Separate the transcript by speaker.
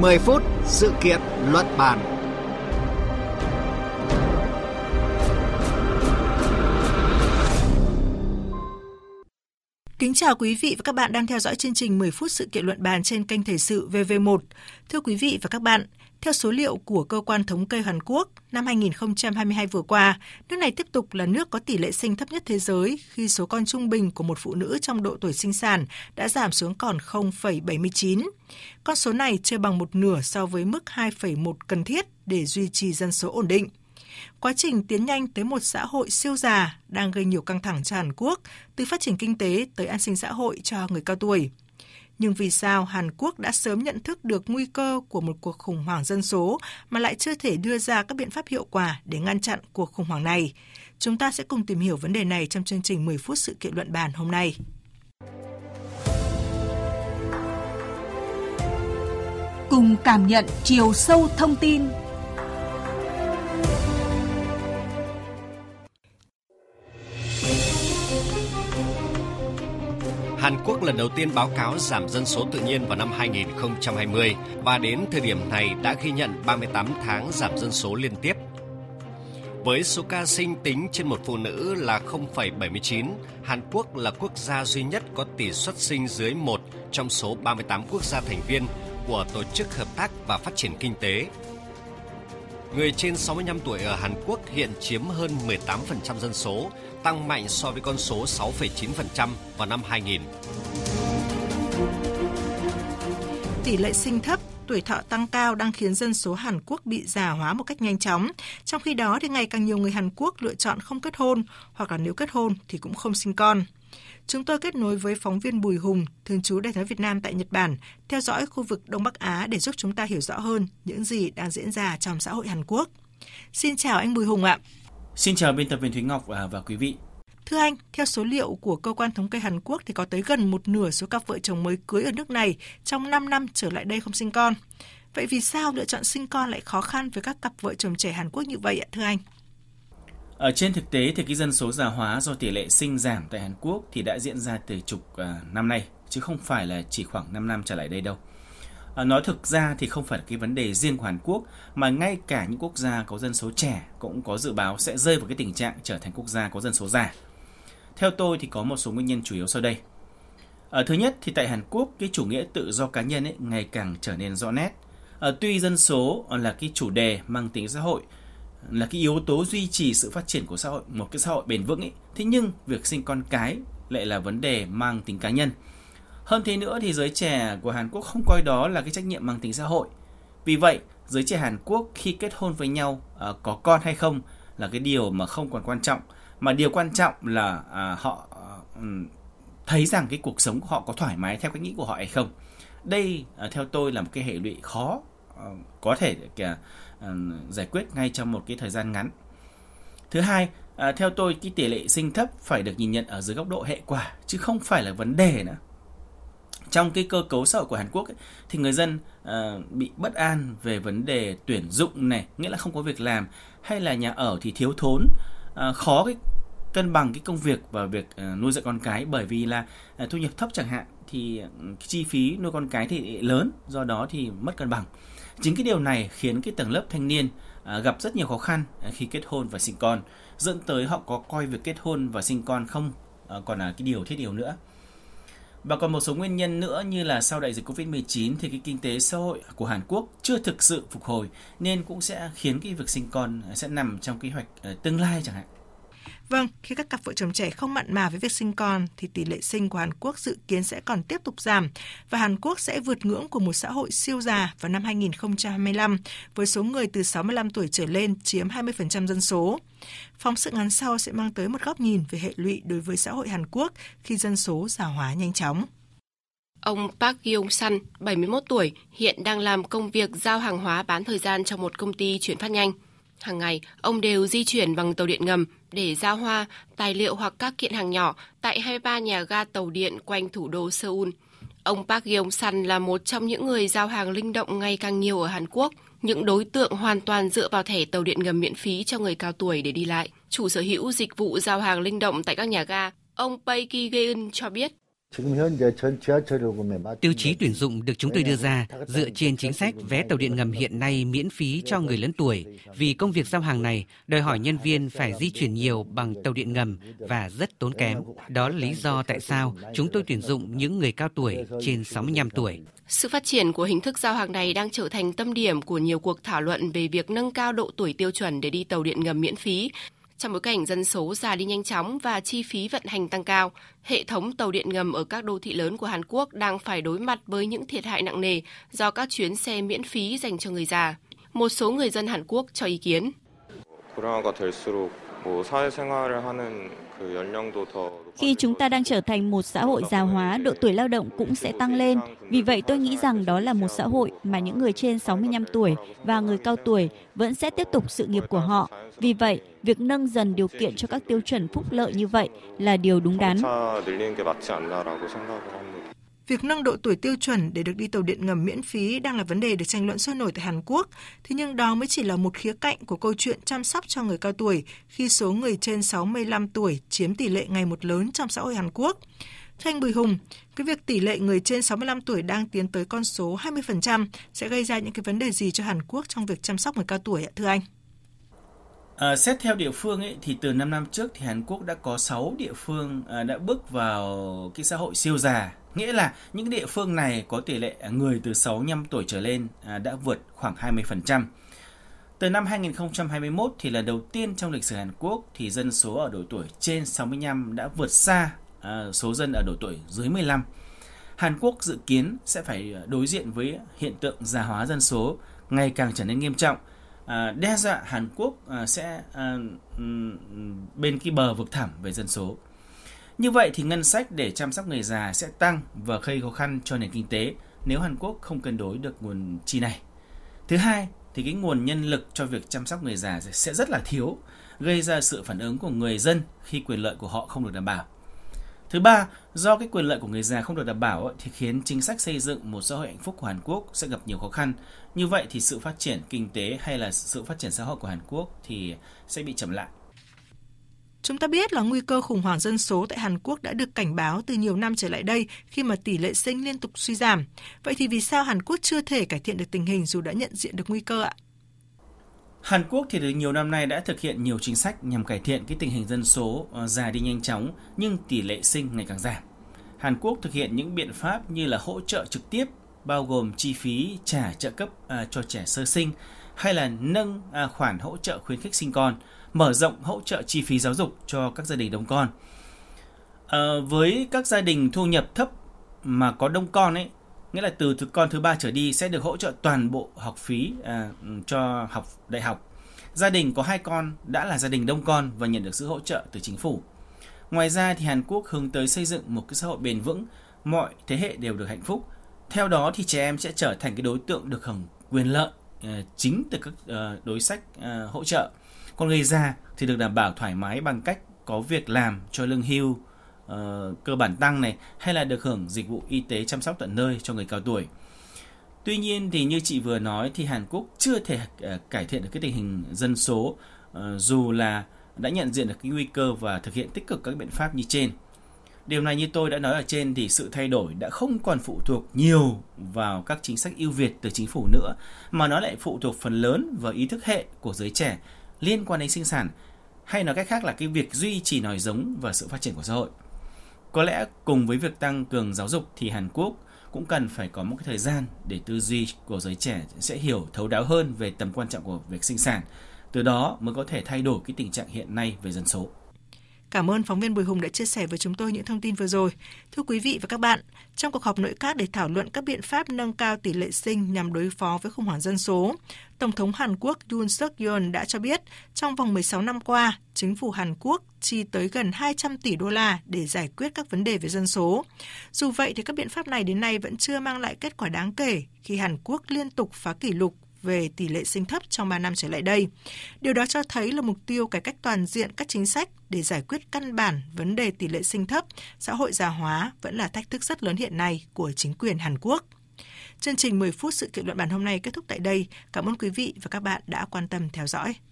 Speaker 1: 10 phút sự kiện luận bàn.
Speaker 2: Kính chào quý vị và các bạn đang theo dõi chương trình 10 phút sự kiện luận bàn trên kênh Thời sự VV1. Thưa quý vị và các bạn, theo số liệu của cơ quan thống kê Hàn Quốc, năm 2022 vừa qua, nước này tiếp tục là nước có tỷ lệ sinh thấp nhất thế giới khi số con trung bình của một phụ nữ trong độ tuổi sinh sản đã giảm xuống còn 0,79. Con số này chưa bằng một nửa so với mức 2,1 cần thiết để duy trì dân số ổn định. Quá trình tiến nhanh tới một xã hội siêu già đang gây nhiều căng thẳng cho Hàn Quốc, từ phát triển kinh tế tới an sinh xã hội cho người cao tuổi. Nhưng vì sao Hàn Quốc đã sớm nhận thức được nguy cơ của một cuộc khủng hoảng dân số mà lại chưa thể đưa ra các biện pháp hiệu quả để ngăn chặn cuộc khủng hoảng này? Chúng ta sẽ cùng tìm hiểu vấn đề này trong chương trình 10 phút sự kiện luận bàn hôm nay.
Speaker 3: Cùng cảm nhận chiều sâu thông tin
Speaker 4: Hàn Quốc lần đầu tiên báo cáo giảm dân số tự nhiên vào năm 2020 và đến thời điểm này đã ghi nhận 38 tháng giảm dân số liên tiếp. Với số ca sinh tính trên một phụ nữ là 0,79, Hàn Quốc là quốc gia duy nhất có tỷ suất sinh dưới 1 trong số 38 quốc gia thành viên của Tổ chức Hợp tác và Phát triển Kinh tế. Người trên 65 tuổi ở Hàn Quốc hiện chiếm hơn 18% dân số, tăng mạnh so với con số 6,9% vào năm 2000.
Speaker 2: Tỷ lệ sinh thấp, tuổi thọ tăng cao đang khiến dân số Hàn Quốc bị già hóa một cách nhanh chóng. Trong khi đó thì ngày càng nhiều người Hàn Quốc lựa chọn không kết hôn hoặc là nếu kết hôn thì cũng không sinh con. Chúng tôi kết nối với phóng viên Bùi Hùng, thường trú Đại sứ Việt Nam tại Nhật Bản, theo dõi khu vực Đông Bắc Á để giúp chúng ta hiểu rõ hơn những gì đang diễn ra trong xã hội Hàn Quốc. Xin chào anh Bùi Hùng ạ.
Speaker 5: Xin chào biên tập viên Thúy Ngọc và, và quý vị.
Speaker 2: Thưa anh, theo số liệu của cơ quan thống kê Hàn Quốc thì có tới gần một nửa số cặp vợ chồng mới cưới ở nước này trong 5 năm trở lại đây không sinh con. Vậy vì sao lựa chọn sinh con lại khó khăn với các cặp vợ chồng trẻ Hàn Quốc như vậy ạ thưa anh?
Speaker 5: Ở trên thực tế thì cái dân số già hóa do tỷ lệ sinh giảm tại Hàn Quốc thì đã diễn ra từ chục à, năm nay chứ không phải là chỉ khoảng 5 năm trở lại đây đâu. À, nói thực ra thì không phải là cái vấn đề riêng của Hàn Quốc mà ngay cả những quốc gia có dân số trẻ cũng có dự báo sẽ rơi vào cái tình trạng trở thành quốc gia có dân số già. Theo tôi thì có một số nguyên nhân chủ yếu sau đây. À, thứ nhất thì tại Hàn Quốc cái chủ nghĩa tự do cá nhân ấy ngày càng trở nên rõ nét. À, tuy dân số là cái chủ đề mang tính xã hội là cái yếu tố duy trì sự phát triển của xã hội một cái xã hội bền vững ấy. Thế nhưng việc sinh con cái lại là vấn đề mang tính cá nhân. Hơn thế nữa thì giới trẻ của Hàn Quốc không coi đó là cái trách nhiệm mang tính xã hội. Vì vậy giới trẻ Hàn Quốc khi kết hôn với nhau à, có con hay không là cái điều mà không còn quan trọng. Mà điều quan trọng là à, họ à, thấy rằng cái cuộc sống của họ có thoải mái theo cách nghĩ của họ hay không. Đây à, theo tôi là một cái hệ lụy khó Ờ, có thể kìa, ờ, giải quyết ngay trong một cái thời gian ngắn. Thứ hai, à, theo tôi cái tỷ lệ sinh thấp phải được nhìn nhận ở dưới góc độ hệ quả chứ không phải là vấn đề nữa. Trong cái cơ cấu xã hội của Hàn Quốc ấy, thì người dân à, bị bất an về vấn đề tuyển dụng này, nghĩa là không có việc làm hay là nhà ở thì thiếu thốn, à, khó cái cân bằng cái công việc và việc nuôi dạy con cái bởi vì là thu nhập thấp chẳng hạn thì ừ, chi phí nuôi con cái thì lớn do đó thì mất cân bằng Chính cái điều này khiến cái tầng lớp thanh niên à, gặp rất nhiều khó khăn à, khi kết hôn và sinh con, dẫn tới họ có coi việc kết hôn và sinh con không à, còn là cái điều thiết yếu nữa. Và còn một số nguyên nhân nữa như là sau đại dịch Covid-19 thì cái kinh tế xã hội của Hàn Quốc chưa thực sự phục hồi nên cũng sẽ khiến cái việc sinh con sẽ nằm trong kế hoạch tương lai chẳng hạn.
Speaker 2: Vâng, khi các cặp vợ chồng trẻ không mặn mà với việc sinh con thì tỷ lệ sinh của Hàn Quốc dự kiến sẽ còn tiếp tục giảm và Hàn Quốc sẽ vượt ngưỡng của một xã hội siêu già vào năm 2025 với số người từ 65 tuổi trở lên chiếm 20% dân số. Phóng sự ngắn sau sẽ mang tới một góc nhìn về hệ lụy đối với xã hội Hàn Quốc khi dân số già hóa nhanh chóng.
Speaker 6: Ông Park Yong San, 71 tuổi, hiện đang làm công việc giao hàng hóa bán thời gian trong một công ty chuyển phát nhanh. Hàng ngày, ông đều di chuyển bằng tàu điện ngầm để giao hoa, tài liệu hoặc các kiện hàng nhỏ tại 23 nhà ga tàu điện quanh thủ đô Seoul. Ông Park Yong San là một trong những người giao hàng linh động ngày càng nhiều ở Hàn Quốc, những đối tượng hoàn toàn dựa vào thẻ tàu điện ngầm miễn phí cho người cao tuổi để đi lại. Chủ sở hữu dịch vụ giao hàng linh động tại các nhà ga, ông Pei Ki Geun cho biết.
Speaker 7: Tiêu chí tuyển dụng được chúng tôi đưa ra dựa trên chính sách vé tàu điện ngầm hiện nay miễn phí cho người lớn tuổi vì công việc giao hàng này đòi hỏi nhân viên phải di chuyển nhiều bằng tàu điện ngầm và rất tốn kém. Đó là lý do tại sao chúng tôi tuyển dụng những người cao tuổi trên 65 tuổi.
Speaker 6: Sự phát triển của hình thức giao hàng này đang trở thành tâm điểm của nhiều cuộc thảo luận về việc nâng cao độ tuổi tiêu chuẩn để đi tàu điện ngầm miễn phí trong bối cảnh dân số già đi nhanh chóng và chi phí vận hành tăng cao, hệ thống tàu điện ngầm ở các đô thị lớn của Hàn Quốc đang phải đối mặt với những thiệt hại nặng nề do các chuyến xe miễn phí dành cho người già. Một số người dân Hàn Quốc cho ý kiến.
Speaker 8: Khi chúng ta đang trở thành một xã hội già hóa, độ tuổi lao động cũng sẽ tăng lên. Vì vậy tôi nghĩ rằng đó là một xã hội mà những người trên 65 tuổi và người cao tuổi vẫn sẽ tiếp tục sự nghiệp của họ. Vì vậy, việc nâng dần điều kiện cho các tiêu chuẩn phúc lợi như vậy là điều đúng đắn.
Speaker 2: Việc nâng độ tuổi tiêu chuẩn để được đi tàu điện ngầm miễn phí đang là vấn đề được tranh luận sôi nổi tại Hàn Quốc. Thế nhưng đó mới chỉ là một khía cạnh của câu chuyện chăm sóc cho người cao tuổi khi số người trên 65 tuổi chiếm tỷ lệ ngày một lớn trong xã hội Hàn Quốc. Thanh Bùi Hùng, cái việc tỷ lệ người trên 65 tuổi đang tiến tới con số 20% sẽ gây ra những cái vấn đề gì cho Hàn Quốc trong việc chăm sóc người cao tuổi ạ thưa anh?
Speaker 5: À, xét theo địa phương ấy thì từ 5 năm trước thì Hàn Quốc đã có 6 địa phương à, đã bước vào cái xã hội siêu già, nghĩa là những địa phương này có tỷ lệ người từ 65 tuổi trở lên à, đã vượt khoảng 20%. Từ năm 2021 thì là đầu tiên trong lịch sử Hàn Quốc thì dân số ở độ tuổi trên 65 đã vượt xa à, số dân ở độ tuổi dưới 15. Hàn Quốc dự kiến sẽ phải ờ, đối diện với hiện tượng già hóa dân số ngày càng trở nên nghiêm trọng à, đe dọa Hàn Quốc à, sẽ à, bên cái bờ vực thẳm về dân số. Như vậy thì ngân sách để chăm sóc người già sẽ tăng và gây khó khăn cho nền kinh tế nếu Hàn Quốc không cân đối được nguồn chi này. Thứ hai thì cái nguồn nhân lực cho việc chăm sóc người già sẽ rất là thiếu, gây ra sự phản ứng của người dân khi quyền lợi của họ không được đảm bảo. Thứ ba, do cái quyền lợi của người già không được đảm bảo thì khiến chính sách xây dựng một xã hội hạnh phúc của Hàn Quốc sẽ gặp nhiều khó khăn. Như vậy thì sự phát triển kinh tế hay là sự phát triển xã hội của Hàn Quốc thì sẽ bị chậm lại.
Speaker 2: Chúng ta biết là nguy cơ khủng hoảng dân số tại Hàn Quốc đã được cảnh báo từ nhiều năm trở lại đây khi mà tỷ lệ sinh liên tục suy giảm. Vậy thì vì sao Hàn Quốc chưa thể cải thiện được tình hình dù đã nhận diện được nguy cơ ạ?
Speaker 5: Hàn Quốc thì từ nhiều năm nay đã thực hiện nhiều chính sách nhằm cải thiện cái tình hình dân số ờ, già đi nhanh chóng nhưng tỷ lệ sinh ngày càng giảm. Hàn Quốc thực hiện những biện pháp như là hỗ trợ trực tiếp bao gồm chi phí trả trợ cấp à, cho trẻ sơ sinh hay là nâng à, khoản hỗ trợ khuyến khích sinh con, mở rộng hỗ trợ chi phí giáo dục cho các gia đình đông con. À, với các gia đình thu nhập thấp mà có đông con ấy nghĩa là từ con thứ ba trở đi sẽ được hỗ trợ toàn bộ học phí à, ừ, cho học đại học. Gia đình có hai con đã là gia đình đông con và nhận được sự hỗ trợ từ chính phủ. Ngoài ra thì Hàn Quốc hướng tới xây dựng một cái xã hội bền vững, mọi thế hệ đều được hạnh phúc. Theo đó thì trẻ em sẽ trở thành cái đối tượng được hưởng quyền lợi à, chính từ các à, đối sách à, hỗ trợ. Còn người già thì được đảm bảo thoải mái bằng cách có việc làm cho lương hưu, uh, cơ bản tăng này hay là được hưởng dịch vụ y tế chăm sóc tận nơi cho người cao tuổi. Tuy nhiên thì như chị vừa nói thì Hàn Quốc chưa thể uh, cải thiện được cái tình hình dân số uh, dù là đã nhận diện được cái nguy cơ và thực hiện tích cực các biện pháp như trên. Điều này như tôi đã nói ở trên thì sự thay đổi đã không còn phụ thuộc nhiều vào các chính sách ưu việt từ chính phủ nữa, mà nó lại phụ thuộc phần lớn vào ý thức hệ của giới trẻ liên quan đến sinh sản, hay nói cách khác là cái việc duy trì nòi giống và sự phát triển của xã hội. Có lẽ cùng với việc tăng cường giáo dục thì Hàn Quốc cũng cần phải có một cái thời gian để tư duy của giới trẻ sẽ hiểu, thấu đáo hơn về tầm quan trọng của việc sinh sản. Từ đó mới có thể thay đổi cái tình trạng hiện nay về dân số.
Speaker 2: Cảm ơn phóng viên Bùi Hùng đã chia sẻ với chúng tôi những thông tin vừa rồi. Thưa quý vị và các bạn, trong cuộc họp nội các để thảo luận các biện pháp nâng cao tỷ lệ sinh nhằm đối phó với khủng hoảng dân số, Tổng thống Hàn Quốc Yoon suk yeol đã cho biết trong vòng 16 năm qua, chính phủ Hàn Quốc chi tới gần 200 tỷ đô la để giải quyết các vấn đề về dân số. Dù vậy thì các biện pháp này đến nay vẫn chưa mang lại kết quả đáng kể khi Hàn Quốc liên tục phá kỷ lục về tỷ lệ sinh thấp trong 3 năm trở lại đây. Điều đó cho thấy là mục tiêu cải cách toàn diện các chính sách để giải quyết căn bản vấn đề tỷ lệ sinh thấp, xã hội già hóa vẫn là thách thức rất lớn hiện nay của chính quyền Hàn Quốc. Chương trình 10 phút sự kiện luận bàn hôm nay kết thúc tại đây. Cảm ơn quý vị và các bạn đã quan tâm theo dõi.